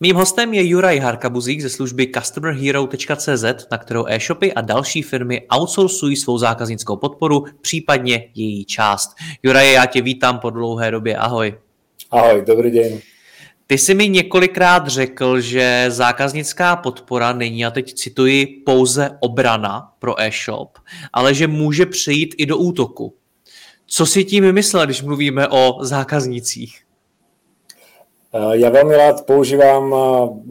Mým hostem je Juraj Harkabuzík ze služby customerhero.cz, na kterou e-shopy a další firmy outsourcují svou zákaznickou podporu, případně její část. Juraj, já tě vítám po dlouhé době. Ahoj. Ahoj, dobrý den. Ty jsi mi několikrát řekl, že zákaznická podpora není, a teď cituji, pouze obrana pro e-shop, ale že může přejít i do útoku. Co si tím myslel, když mluvíme o zákaznicích? Ja veľmi rád používam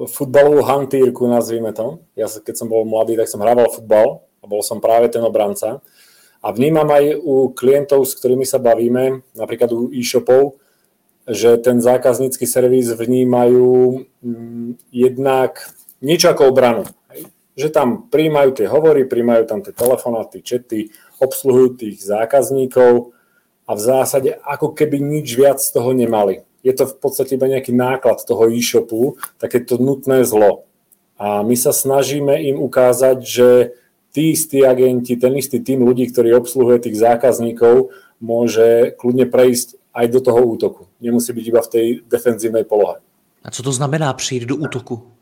futbalovú hantírku, nazvime to. Ja keď som bol mladý, tak som hrával futbal a bol som práve ten obranca. A vnímam aj u klientov, s ktorými sa bavíme, napríklad u e-shopov, že ten zákaznícky servis vnímajú mm, jednak niečo ako obranu. Že tam príjmajú tie hovory, príjmajú tam tie telefonáty, čety, obsluhujú tých zákazníkov a v zásade ako keby nič viac z toho nemali je to v podstate iba nejaký náklad toho e-shopu, takéto nutné zlo. A my sa snažíme im ukázať, že tí istí agenti, ten istý tým ľudí, ktorý obsluhuje tých zákazníkov, môže kľudne prejsť aj do toho útoku. Nemusí byť iba v tej defenzívnej polohe. A co to znamená přijít do útoku?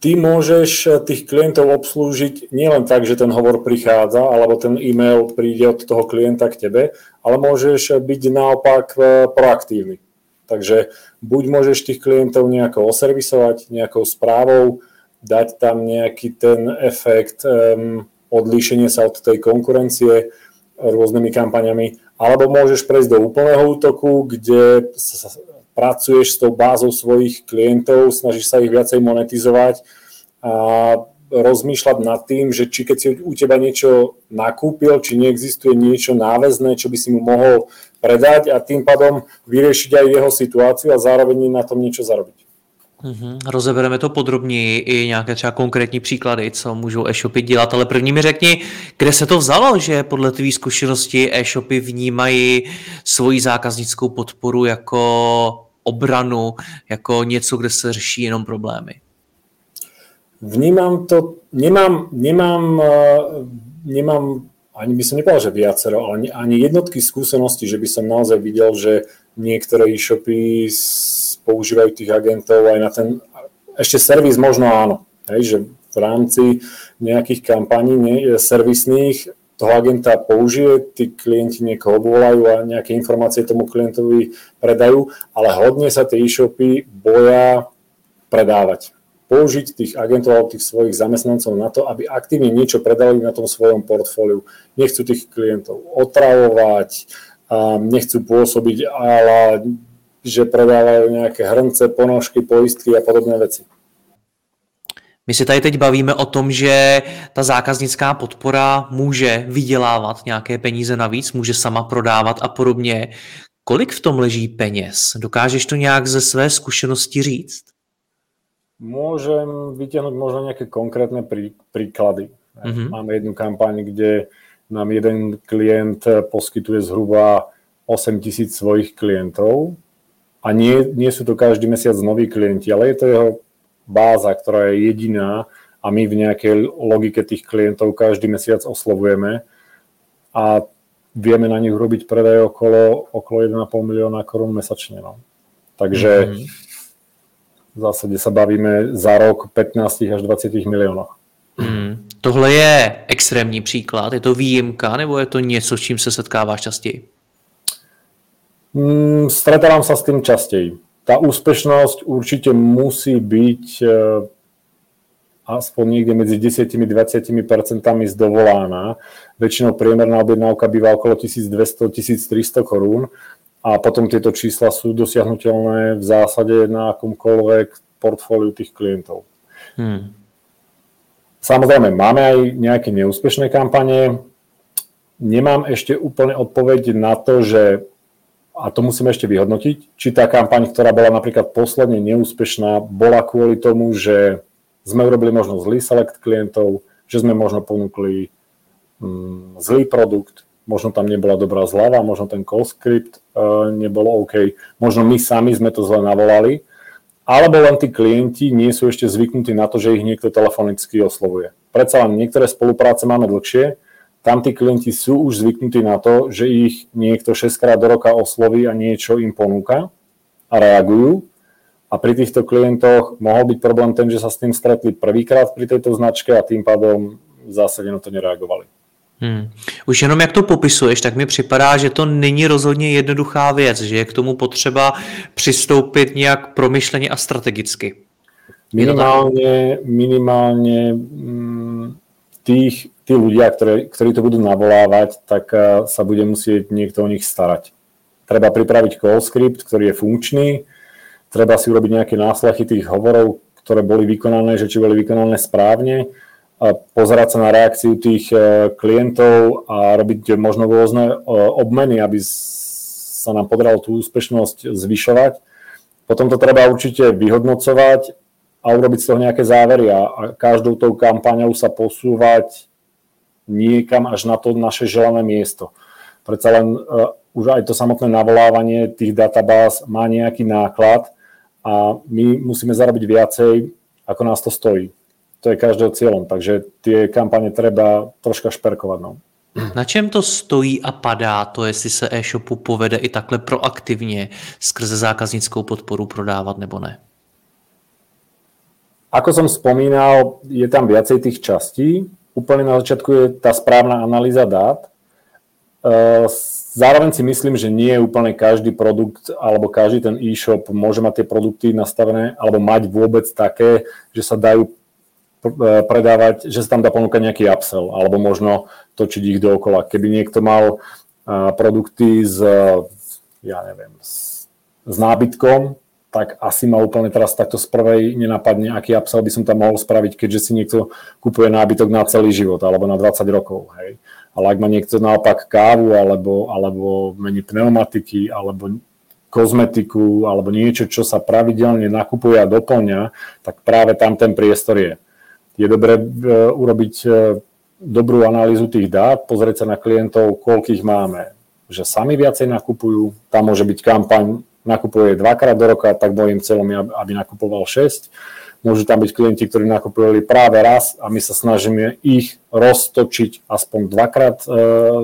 Ty môžeš eh, tých klientov obslúžiť nielen tak, že ten hovor prichádza, alebo ten e-mail príde od toho klienta k tebe, ale môžeš eh, byť naopak eh, proaktívny. Takže buď môžeš tých klientov nejako oservisovať, nejakou správou, dať tam nejaký ten efekt um, odlíšenie sa od tej konkurencie rôznymi kampaňami, alebo môžeš prejsť do úplného útoku, kde pracuješ s tou bázou svojich klientov, snažíš sa ich viacej monetizovať a rozmýšľať nad tým, že či keď si u teba niečo nakúpil, či neexistuje niečo náväzné, čo by si mu mohol predať a tým pádom vyriešiť aj jeho situáciu a zároveň na tom niečo zarobiť. Mm-hmm. Rozebereme to podrobněji i nějaké třeba konkrétní příklady, co můžou e-shopy dělat, ale první mi řekni, kde se to vzalo, že podle tvý zkušenosti e-shopy vnímají svoji zákaznickou podporu jako obranu, jako něco, kde se řeší jenom problémy? Vnímam to, nemám, nemám, eh, nemám ani by som nepovedal, že viacero, ale ani jednotky skúseností, že by som naozaj videl, že niektoré e-shopy používajú tých agentov aj na ten, ešte servis možno áno, hej, že v rámci nejakých kampaní ne, servisných toho agenta použije, tí klienti niekoho obvolajú a nejaké informácie tomu klientovi predajú, ale hodne sa tie e-shopy boja predávať. Použiť tých agentov alebo tých svojich zamestnancov na to, aby aktívne niečo predali na tom svojom portfóliu. Nechcú tých klientov otravovať, nechcú pôsobiť, ale že predávajú nejaké hrnce, ponožky, poistky a podobné veci. My se tady teď bavíme o tom, že ta zákaznická podpora může vydělávat nějaké peníze navíc, může sama prodávat a podobně. Kolik v tom leží peněz? Dokážeš to nějak ze své zkušenosti říct? Môžem vytiahnuť možno nejaké konkrétne prí, príklady. Mm-hmm. Máme jednu kampaň, kde nám jeden klient poskytuje zhruba 8 tisíc svojich klientov a nie, nie sú to každý mesiac noví klienti, ale je to jeho báza, ktorá je jediná a my v nejakej logike tých klientov každý mesiac oslovujeme a vieme na nich robiť predaj okolo, okolo 1,5 milióna korún mesačne. No. Takže mm-hmm. v zásade sa bavíme za rok 15 až 20 miliónoch. Mm. Tohle je extrémní příklad, je to výjimka, nebo je to něco, s čím se setkáváš častěji? Mm, stretávam sa s tým častej tá úspešnosť určite musí byť e, aspoň niekde medzi 10-20 percentami zdovolána. Väčšinou priemerná objednávka býva okolo 1200-1300 korún a potom tieto čísla sú dosiahnutelné v zásade na akomkoľvek portfóliu tých klientov. Hmm. Samozrejme, máme aj nejaké neúspešné kampanie. nemám ešte úplne odpoveď na to, že a to musíme ešte vyhodnotiť, či tá kampaň, ktorá bola napríklad posledne neúspešná, bola kvôli tomu, že sme urobili možno zlý select klientov, že sme možno ponúkli mm, zlý produkt, možno tam nebola dobrá zľava, možno ten call script uh, nebolo OK, možno my sami sme to zle navolali, alebo len tí klienti nie sú ešte zvyknutí na to, že ich niekto telefonicky oslovuje. Predsa len niektoré spolupráce máme dlhšie, tam tí klienti sú už zvyknutí na to, že ich niekto 6 krát do roka osloví a niečo im ponúka a reagujú. A pri týchto klientoch mohol byť problém ten, že sa s tým stretli prvýkrát pri tejto značke a tým pádom v na to nereagovali. Hmm. Už jenom jak to popisuješ, tak mi připadá, že to není rozhodně jednoduchá věc, že je k tomu potřeba přistoupit nějak promyšleně a strategicky. Minimálně, minimálně mm, tých tí ľudia, ktorí, ktorí to budú navolávať, tak eh, sa bude musieť niekto o nich starať. Treba pripraviť call script, ktorý je funkčný, treba si urobiť nejaké náslechy tých hovorov, ktoré boli vykonané, že či boli vykonané správne, a pozerať sa na reakciu tých eh, klientov a robiť možno rôzne eh, obmeny, aby sa nám podarilo tú úspešnosť zvyšovať. Potom to treba určite vyhodnocovať a urobiť z toho nejaké závery a každou tou kampaňou sa posúvať niekam až na to naše želané miesto. Predsa len uh, už aj to samotné navolávanie tých databáz má nejaký náklad a my musíme zarobiť viacej, ako nás to stojí. To je každého cieľom, takže tie kampane treba troška šperkovať. No. Na čem to stojí a padá to, jestli se e-shopu povede i takhle proaktivně skrze zákaznickou podporu prodávat nebo ne? Ako som spomínal, je tam viacej tých častí úplne na začiatku je tá správna analýza dát. E, zároveň si myslím, že nie je úplne každý produkt alebo každý ten e-shop môže mať tie produkty nastavené alebo mať vôbec také, že sa dajú e, predávať, že sa tam dá ponúkať nejaký upsell alebo možno točiť ich dookola. Keby niekto mal e, produkty s, ja neviem, s, s nábytkom, tak asi ma úplne teraz takto z prvej nenapadne, aký upsell by som tam mohol spraviť, keďže si niekto kupuje nábytok na celý život alebo na 20 rokov. Hej. Ale ak má niekto naopak kávu alebo, alebo mení pneumatiky alebo kozmetiku alebo niečo, čo sa pravidelne nakupuje a doplňa, tak práve tam ten priestor je. Je dobré e, urobiť e, dobrú analýzu tých dát, pozrieť sa na klientov, koľkých máme, že sami viacej nakupujú, tam môže byť kampaň nakupuje dvakrát do roka, tak môjim cieľom je, aby nakupoval 6. Môžu tam byť klienti, ktorí nakupovali práve raz a my sa snažíme ich roztočiť aspoň dvakrát e,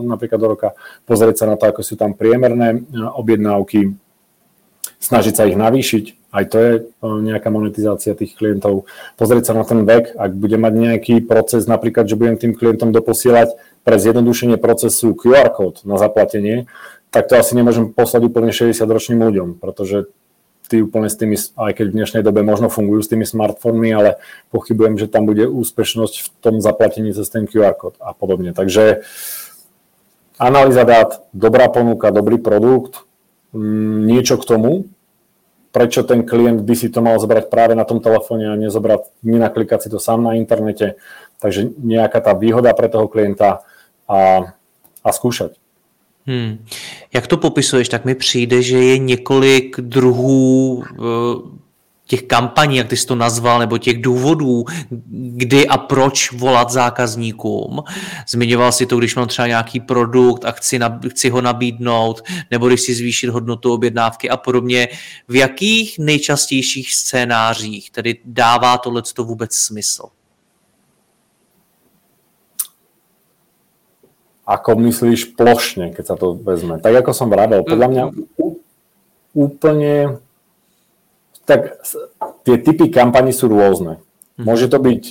napríklad do roka, pozrieť sa na to, ako sú tam priemerné e, objednávky, snažiť sa ich navýšiť, aj to je e, nejaká monetizácia tých klientov, pozrieť sa na ten vek, ak budem mať nejaký proces, napríklad, že budem tým klientom doposielať pre zjednodušenie procesu QR kód na zaplatenie, tak to asi nemôžem poslať úplne 60-ročným ľuďom, pretože tí úplne s tými, aj keď v dnešnej dobe možno fungujú s tými smartfónmi, ale pochybujem, že tam bude úspešnosť v tom zaplatení cez ten QR kód a podobne. Takže analýza dát, dobrá ponuka, dobrý produkt, mm, niečo k tomu, prečo ten klient by si to mal zobrať práve na tom telefóne a nezobrať, nenaklikať si to sám na internete. Takže nejaká tá výhoda pre toho klienta a, a skúšať. Hmm. Jak to popisuješ, tak mi přijde, že je několik druhů eh, těch kampaní, jak ty jsi to nazval, nebo těch důvodů, kdy a proč volat zákazníkům. Zmiňoval si to, když mám třeba nějaký produkt a chci, chci ho nabídnout, nebo když si zvýšit hodnotu objednávky a podobně. V jakých nejčastějších scénářích tedy dává tohle vůbec smysl? Ako myslíš plošne, keď sa to vezme? Tak ako som vravel, podľa mňa úplne... Tak tie typy kampaní sú rôzne. Mhm. Môže to byť,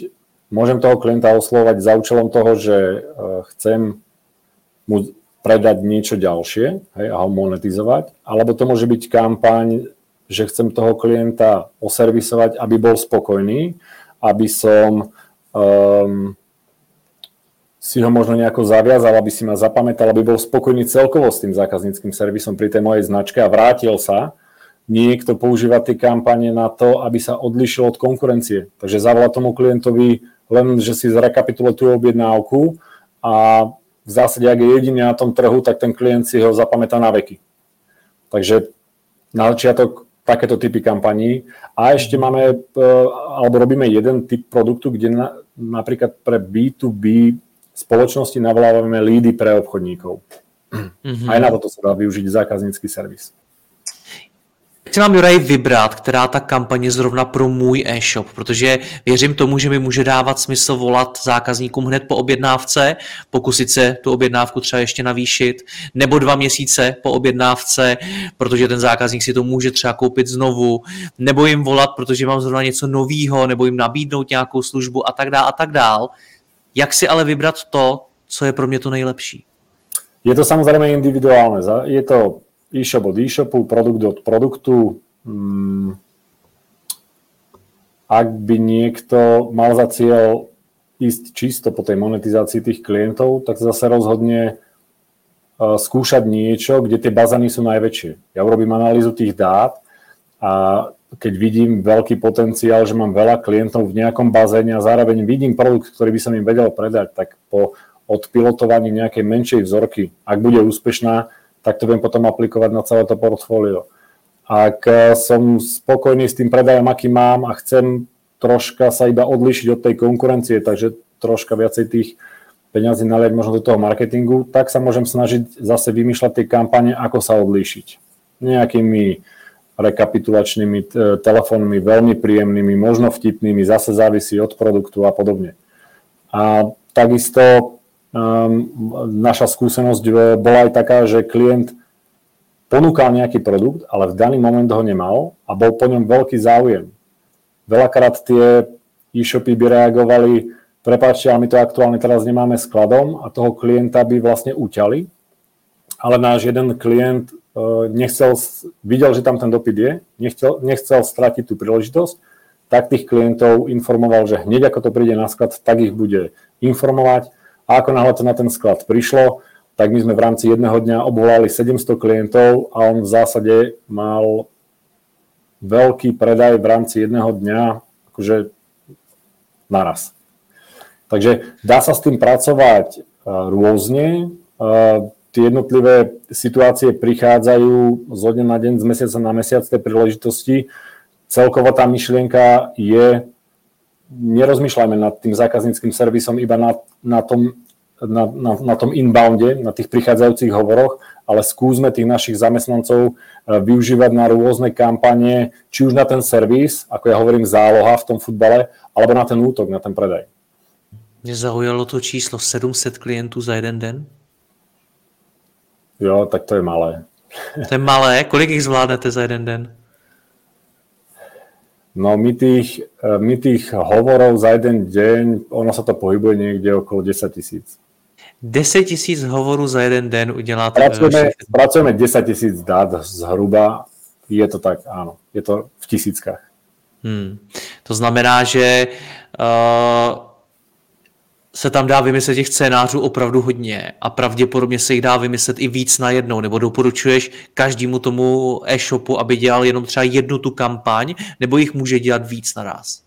môžem toho klienta oslovať za účelom toho, že e, chcem mu predať niečo ďalšie hej, a ho monetizovať, alebo to môže byť kampaň, že chcem toho klienta oservisovať, aby bol spokojný, aby som um, si ho možno nejako zaviazal, aby si ma zapamätal, aby bol spokojný celkovo s tým zákazníckým servisom pri tej mojej značke a vrátil sa. Niekto používa tie kampane na to, aby sa odlišil od konkurencie. Takže zavolá tomu klientovi len, že si zrekapituluje tú objednávku a v zásade, ak je jediný na tom trhu, tak ten klient si ho zapamätá na veky. Takže na začiatok takéto typy kampaní. A ešte máme, e, alebo robíme jeden typ produktu, kde na, napríklad pre B2B spoločnosti navolávame lídy pre obchodníkov. Mm-hmm. Aj na toto sa dá využiť zákaznícky servis. Chci mám Juraj vybrat, která ta kampaň je zrovna pro můj e-shop, protože věřím tomu, že mi může dávat smysl volat zákazníkům hned po objednávce, pokusit se tu objednávku třeba ještě navýšit, nebo dva měsíce po objednávce, protože ten zákazník si to může třeba koupit znovu, nebo jim volat, protože mám zrovna něco nového, nebo jim nabídnout nějakou službu a tak dále a tak dál. Jak si ale vybrat to, co je pro mě to nejlepší? Je to samozřejmě individuálne. Je to e-shop od e-shopu, produkt od produktu. Hmm. Ak by niekto mal za cieľ ísť čisto po tej monetizácii tých klientov, tak zase rozhodne e, skúšať niečo, kde tie bazany sú najväčšie. Ja urobím analýzu tých dát a keď vidím veľký potenciál, že mám veľa klientov v nejakom bazéne a zároveň vidím produkt, ktorý by som im vedel predať, tak po odpilotovaní nejakej menšej vzorky, ak bude úspešná, tak to viem potom aplikovať na celé to portfólio. Ak eh, som spokojný s tým predajom, aký mám a chcem troška sa iba odlišiť od tej konkurencie, takže troška viacej tých peňazí naliať možno do toho marketingu, tak sa môžem snažiť zase vymýšľať tie kampane, ako sa odlíšiť. Nejakými rekapitulačnými telefónmi, veľmi príjemnými, možno vtipnými, zase závisí od produktu a podobne. A takisto um, naša skúsenosť bola aj taká, že klient ponúkal nejaký produkt, ale v daný moment ho nemal a bol po ňom veľký záujem. Veľakrát tie e-shopy by reagovali, prepáčte, ale my to aktuálne teraz nemáme skladom a toho klienta by vlastne uťali, ale náš jeden klient nechcel, videl, že tam ten dopyt je, nechcel, nechcel stratiť tú príležitosť, tak tých klientov informoval, že hneď ako to príde na sklad, tak ich bude informovať a ako náhle to na ten sklad prišlo, tak my sme v rámci jedného dňa obvolali 700 klientov a on v zásade mal veľký predaj v rámci jedného dňa akože naraz. Takže dá sa s tým pracovať e, rôzne. Tie jednotlivé situácie prichádzajú zo dňa na deň, z mesiaca na mesiac, tej príležitosti. Celková tá myšlienka je nerozmýšľajme nad tým zákazníckým servisom iba na, na, tom, na, na, na tom inbounde, na tých prichádzajúcich hovoroch, ale skúsme tých našich zamestnancov e, využívať na rôzne kampanie, či už na ten servis, ako ja hovorím záloha v tom futbale, alebo na ten útok, na ten predaj. Mě zaujalo to číslo 700 klientů za jeden den? Jo, tak to je malé. To je malé? Kolik jich zvládnete za jeden den? No my tých, e, my tých hovorov za jeden deň, ono sa to pohybuje niekde okolo 10 tisíc. 10 tisíc hovorů za jeden den uděláte? Pracujeme, pracujeme 10 tisíc dát zhruba, je to tak, áno, je to v tisíckách. Hmm. To znamená, že uh, se tam dá vymyslet těch scénářů opravdu hodně a pravděpodobně se jich dá vymyslet i víc na jednou, nebo doporučuješ každému tomu e-shopu, aby dělal jenom třeba jednu tu kampaň, nebo jich může dělat víc naraz?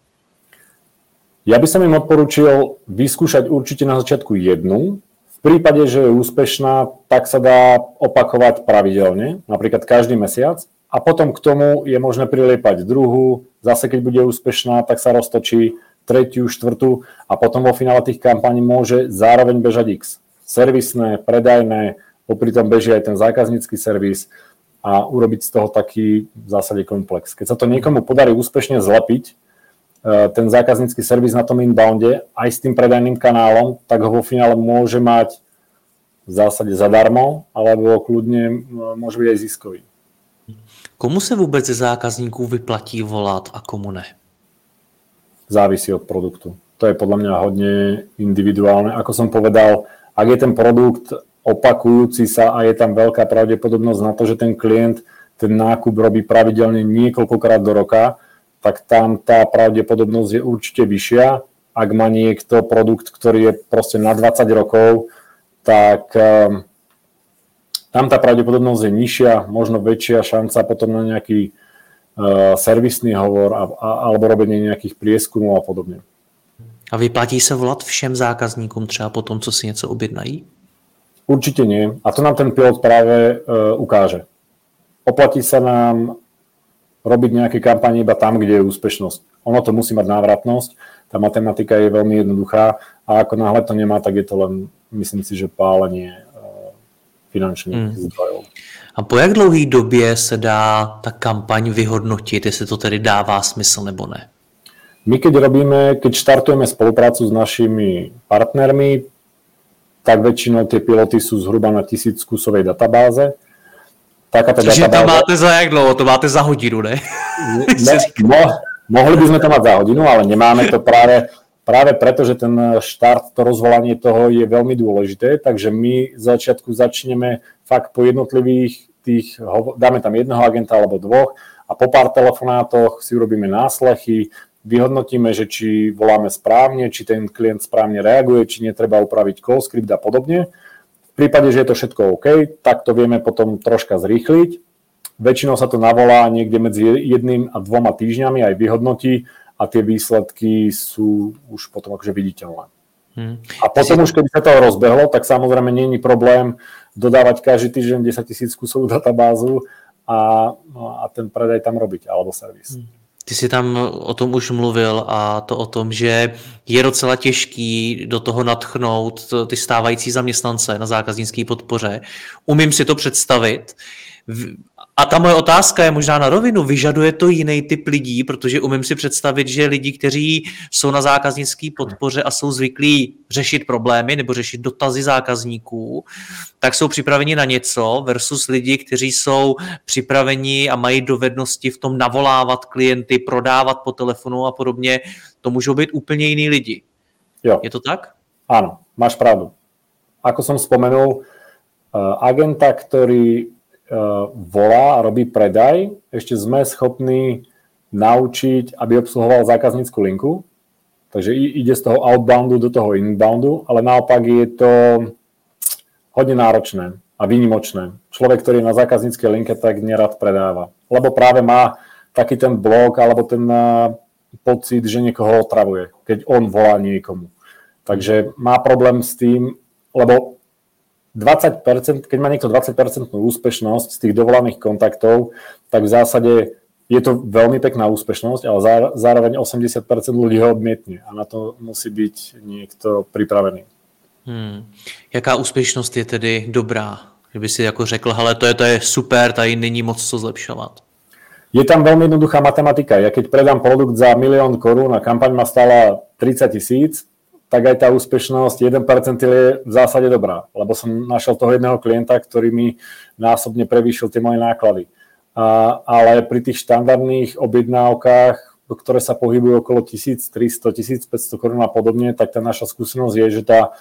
Ja by som im odporučil vyskúšať určite na začiatku jednu. V prípade, že je úspešná, tak sa dá opakovať pravidelne, napríklad každý mesiac. A potom k tomu je možné priliepať druhú. Zase, keď bude úspešná, tak sa roztočí tretiu, štvrtú a potom vo finále tých kampaní môže zároveň bežať X. Servisné, predajné, popri tom beží aj ten zákaznícky servis a urobiť z toho taký v zásade komplex. Keď sa to niekomu podarí úspešne zlepiť, e, ten zákaznícky servis na tom inbounde aj s tým predajným kanálom, tak ho vo finále môže mať v zásade zadarmo, alebo kľudne môže byť aj ziskový. Komu se vůbec ze zákazníků vyplatí volat a komu ne? Závisí od produktu. To je podľa mňa hodne individuálne. Ako som povedal, ak je ten produkt opakujúci sa a je tam veľká pravdepodobnosť na to, že ten klient ten nákup robí pravidelne niekoľkokrát do roka, tak tam tá pravdepodobnosť je určite vyššia. Ak má niekto produkt, ktorý je proste na 20 rokov, tak um, tam tá pravdepodobnosť je nižšia, možno väčšia šanca potom na nejaký servisný hovor a, a, alebo robení nejakých prieskumov a podobne. A vyplatí se volat všem zákazníkům třeba po tom, co si něco objednají? Určite nie. A to nám ten pilot práve uh, ukáže. Oplatí sa nám robiť nejaké kampanie iba tam, kde je úspešnosť. Ono to musí mať návratnosť, tá matematika je veľmi jednoduchá a ako náhle to nemá, tak je to len, myslím si, že pálenie uh, finančných mm. zdrojov. A po jak dlouhé době se dá ta kampaň vyhodnotit, jestli to tedy dává smysl nebo ne? My keď robíme, keď štartujeme spoluprácu s našimi partnermi, tak väčšinou tie piloty sú zhruba na tisíc kusovej databáze. Takáto Čiže databáze... to máte za jak dlouho? To máte za hodinu, ne? ne mo, mohli by sme to mať za hodinu, ale nemáme to práve, práve preto, že ten štart, to rozvolanie toho je veľmi dôležité, takže my z začiatku začneme fakt po jednotlivých tých, dáme tam jedného agenta alebo dvoch a po pár telefonátoch si urobíme náslechy, vyhodnotíme, že či voláme správne, či ten klient správne reaguje, či netreba upraviť call script a podobne. V prípade, že je to všetko OK, tak to vieme potom troška zrýchliť. Väčšinou sa to navolá niekde medzi jedným a dvoma týždňami, aj vyhodnotí a tie výsledky sú už potom akože viditeľné. Hmm. A potom už, keby sa to rozbehlo, tak samozrejme je problém dodávať každý týždeň 10 tisíc kusovú databázu a, no, a ten predaj tam robiť, alebo servis. Hmm. Ty jsi tam o tom už mluvil a to o tom, že je docela těžký do toho natchnout ty stávající zaměstnance na zákaznické podpoře. Umím si to představit. A ta moje otázka je možná na rovinu. Vyžaduje to jiný typ lidí, protože umím si představit, že lidi, kteří jsou na zákaznické podpoře a jsou zvyklí řešit problémy nebo řešit dotazy zákazníků, tak jsou připraveni na něco versus lidi, kteří jsou připraveni a mají dovednosti v tom navolávat klienty, prodávat po telefonu a podobně. To můžou být úplně jiní lidi. Jo. Je to tak? Áno, máš pravdu. Ako som spomenul, eh, agenta, ktorý volá a robí predaj, ešte sme schopní naučiť, aby obsluhoval zákaznícku linku. Takže ide z toho outboundu do toho inboundu, ale naopak je to hodne náročné a výnimočné. Človek, ktorý je na zákazníckej linke, tak nerad predáva. Lebo práve má taký ten blok alebo ten eh, pocit, že niekoho otravuje, keď on volá niekomu. Takže má problém s tým, lebo 20%, keď má niekto 20% úspešnosť z tých dovolaných kontaktov, tak v zásade je to veľmi pekná úspešnosť, ale zároveň 80% ľudí ho odmietne a na to musí byť niekto pripravený. Hmm. Jaká úspěšnost je tedy dobrá? Kdyby si jako řekl, hele, to je, to je super, tady není moc co zlepšovat. Je tam veľmi jednoduchá matematika. Ja keď predám produkt za milión korún a kampaň ma stála 30 tisíc, tak aj tá úspešnosť 1% je v zásade dobrá, lebo som našiel toho jedného klienta, ktorý mi násobne prevýšil tie moje náklady. A, ale pri tých štandardných objednávkach, ktoré sa pohybujú okolo 1300-1500 korún a podobne, tak tá naša skúsenosť je, že tá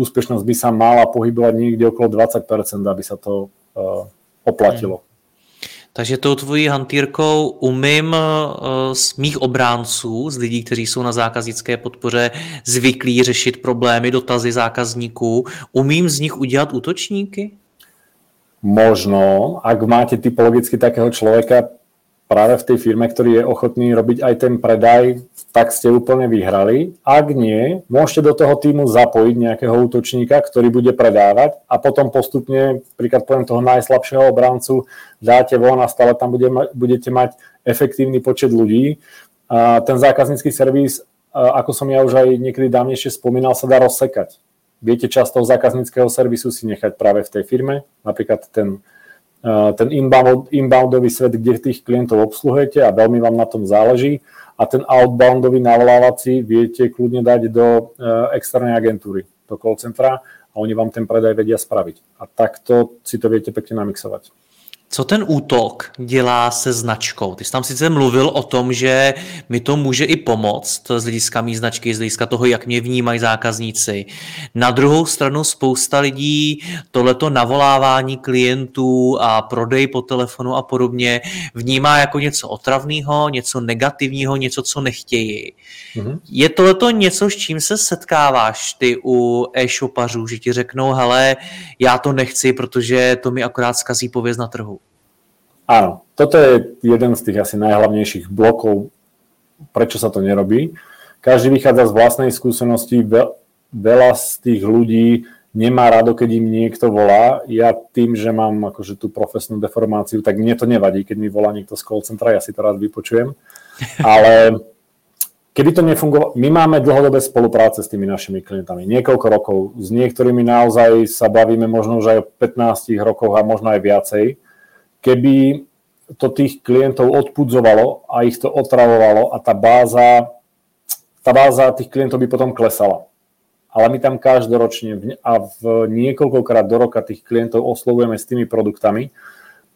úspešnosť by sa mala pohybovať niekde okolo 20%, aby sa to uh, oplatilo. Takže tou tvojí hantýrkou umím eh, z mých obránců, z lidí, kteří jsou na zákaznické podpoře zvyklí řešit problémy, dotazy zákazníků, umím z nich udělat útočníky? Možno, ak máte typologicky takého človeka, práve v tej firme, ktorý je ochotný robiť aj ten predaj, tak ste úplne vyhrali. Ak nie, môžete do toho týmu zapojiť nejakého útočníka, ktorý bude predávať a potom postupne, príklad poviem toho najslabšieho obrancu, dáte von a stále tam bude, budete mať efektívny počet ľudí. A ten zákaznícky servis, ako som ja už aj niekedy dávnejšie spomínal, sa dá rozsekať. Viete časť toho zákazníckého servisu si nechať práve v tej firme, napríklad ten ten inbound, inboundový svet, kde tých klientov obsluhujete a veľmi vám na tom záleží a ten outboundový navolávací viete kľudne dať do eh, externej agentúry, do call centra a oni vám ten predaj vedia spraviť. A takto si to viete pekne namixovať. Co ten útok dělá se značkou? Ty jsi tam sice mluvil o tom, že mi to může i pomoct z hlediska mý značky, z hlediska toho, jak mě vnímají zákazníci. Na druhou stranu spousta lidí tohleto navolávání klientů a prodej po telefonu a podobně vnímá jako něco otravného, něco negativního, něco, co nechtějí. Mm-hmm. Je tohleto něco, s čím se setkáváš ty u e-shopařů, že ti řeknou, hele, já to nechci, protože to mi akorát zkazí pověz na trhu? Áno, toto je jeden z tých asi najhlavnejších blokov, prečo sa to nerobí. Každý vychádza z vlastnej skúsenosti, veľa z tých ľudí nemá rado, keď im niekto volá. Ja tým, že mám akože tú profesnú deformáciu, tak mne to nevadí, keď mi volá niekto z call centra, ja si to rád vypočujem. Ale keby to nefungovalo, my máme dlhodobé spolupráce s tými našimi klientami, niekoľko rokov, s niektorými naozaj sa bavíme možno už aj o 15 rokoch a možno aj viacej. Keby to tých klientov odpudzovalo a ich to otravovalo a tá báza, tá báza tých klientov by potom klesala. Ale my tam každoročne a v niekoľkokrát do roka tých klientov oslovujeme s tými produktami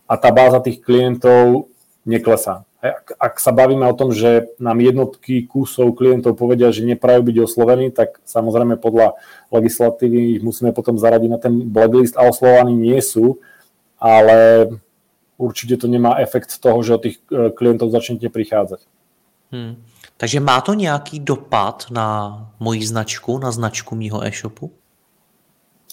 a tá báza tých klientov neklesá. Ak, ak sa bavíme o tom, že nám jednotky kusov klientov povedia, že neprajú byť oslovení, tak samozrejme podľa legislatívy ich musíme potom zaradiť na ten blacklist a oslovaní nie sú, ale určite to nemá efekt toho, že o tých e, klientov začnete prichádzať. Hmm. Takže má to nějaký dopad na moji značku, na značku mýho e-shopu?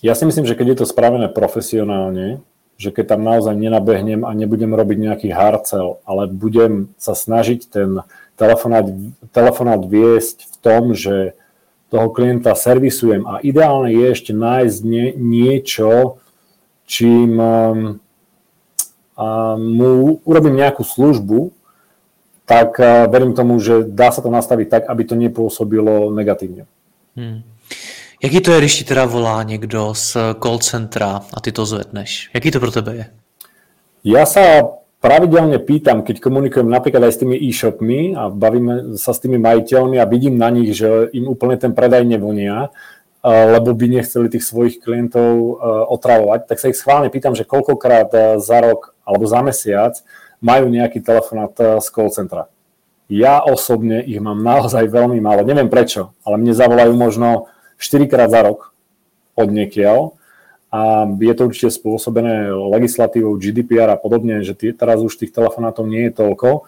Ja si myslím, že keď je to spravené profesionálne, že keď tam naozaj nenabehnem a nebudem robiť nejaký harcel, ale budem sa snažiť ten telefonát, telefonát viesť v tom, že toho klienta servisujem a ideálne je ešte nájsť nie, niečo, čím a mu urobím nejakú službu, tak uh, verím tomu, že dá sa to nastaviť tak, aby to nepôsobilo negatívne. Hmm. Jaký to je, když ti teda volá někdo z call centra a ty to zvedneš? Jaký to pro tebe je? Ja sa pravidelne pýtam, keď komunikujem napríklad aj s tými e-shopmi a bavíme sa s tými majiteľmi a vidím na nich, že im úplne ten predaj nevonia, lebo by nechceli tých svojich klientov otravovať, tak sa ich schválne pýtam, že koľkokrát za rok alebo za mesiac majú nejaký telefonát z call centra. Ja osobne ich mám naozaj veľmi málo, neviem prečo, ale mne zavolajú možno 4 krát za rok od niekiaľ a je to určite spôsobené legislatívou GDPR a podobne, že tý, teraz už tých telefonátov nie je toľko.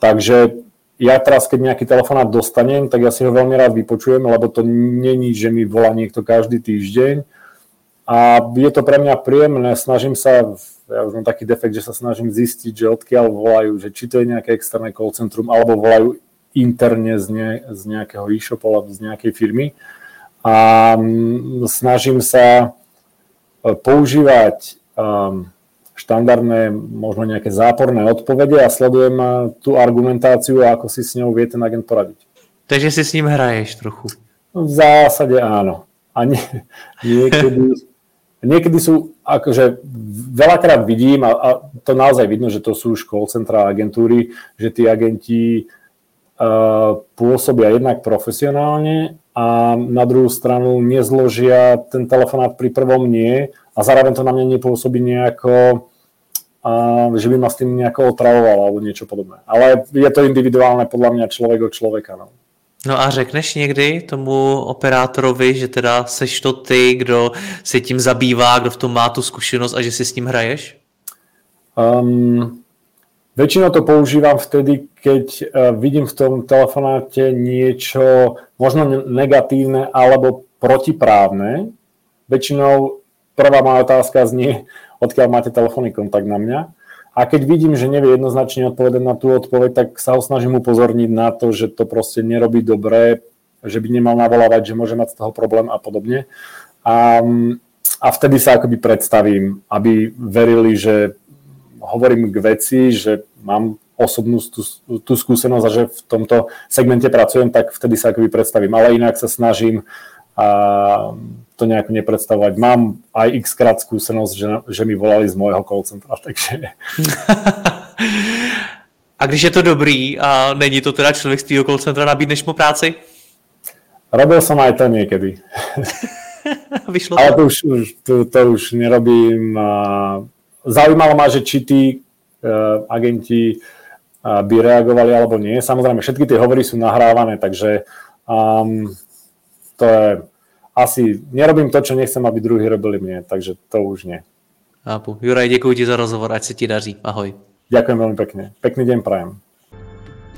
Takže ja teraz, keď nejaký telefonát dostanem, tak ja si ho veľmi rád vypočujem, lebo to není, že mi volá niekto každý týždeň. A je to pre mňa príjemné, snažím sa, ja už mám taký defekt, že sa snažím zistiť, že odkiaľ volajú, že či to je nejaké externé call centrum, alebo volajú interne z, ne, z nejakého e-shopu alebo z nejakej firmy a mm, snažím sa e, používať um, štandardné, možno nejaké záporné odpovede a sledujem tú argumentáciu a ako si s ňou vie ten agent poradiť. Takže si s ním hraješ trochu. V zásade áno. A nie, niekedy, niekedy sú, akože veľakrát vidím, a, a to naozaj vidno, že to sú call centra agentúry, že tí agenti uh, pôsobia jednak profesionálne a na druhú stranu nezložia ten telefonát pri prvom nie a zároveň to na mňa nepôsobí nejako, a, že by ma s tým nejako otravoval alebo niečo podobné. Ale je to individuálne podľa mňa človek od človeka. No. No a řekneš někdy tomu operátorovi, že teda seš to ty, kdo se tím zabývá, kdo v tom má tu zkušenost a že si s ním hraješ? Um, Väčšinou to používam vtedy, keď e, vidím v tom telefonáte niečo možno negatívne alebo protiprávne. Väčšinou prvá moja otázka znie, odkiaľ máte telefónny kontakt na mňa. A keď vidím, že nevie jednoznačne odpovedať na tú odpoveď, tak sa ho snažím upozorniť na to, že to proste nerobí dobre, že by nemal navolávať, že môže mať z toho problém a podobne. A, a vtedy sa akoby predstavím, aby verili, že hovorím k veci, že mám osobnú tú, tú skúsenosť a že v tomto segmente pracujem, tak vtedy sa akoby predstavím. Ale inak sa snažím a to nejako nepredstavovať. Mám aj x krát skúsenosť, že, že mi volali z môjho call centra, takže... a když je to dobrý a není to teda člověk z tvýho call centra, nabídneš mu práci? Robil som aj to niekedy. Vyšlo Ale to už, to, to už nerobím. Zaujímalo ma, že či tí uh, agenti uh, by reagovali alebo nie. Samozrejme, všetky tie hovory sú nahrávané, takže um, to je asi, nerobím to, čo nechcem, aby druhí robili mne, takže to už nie. Chápu. Juraj, děkuji ti za rozhovor, ať se ti daří. Ahoj. Ďakujem veľmi pekne. Pekný deň prajem.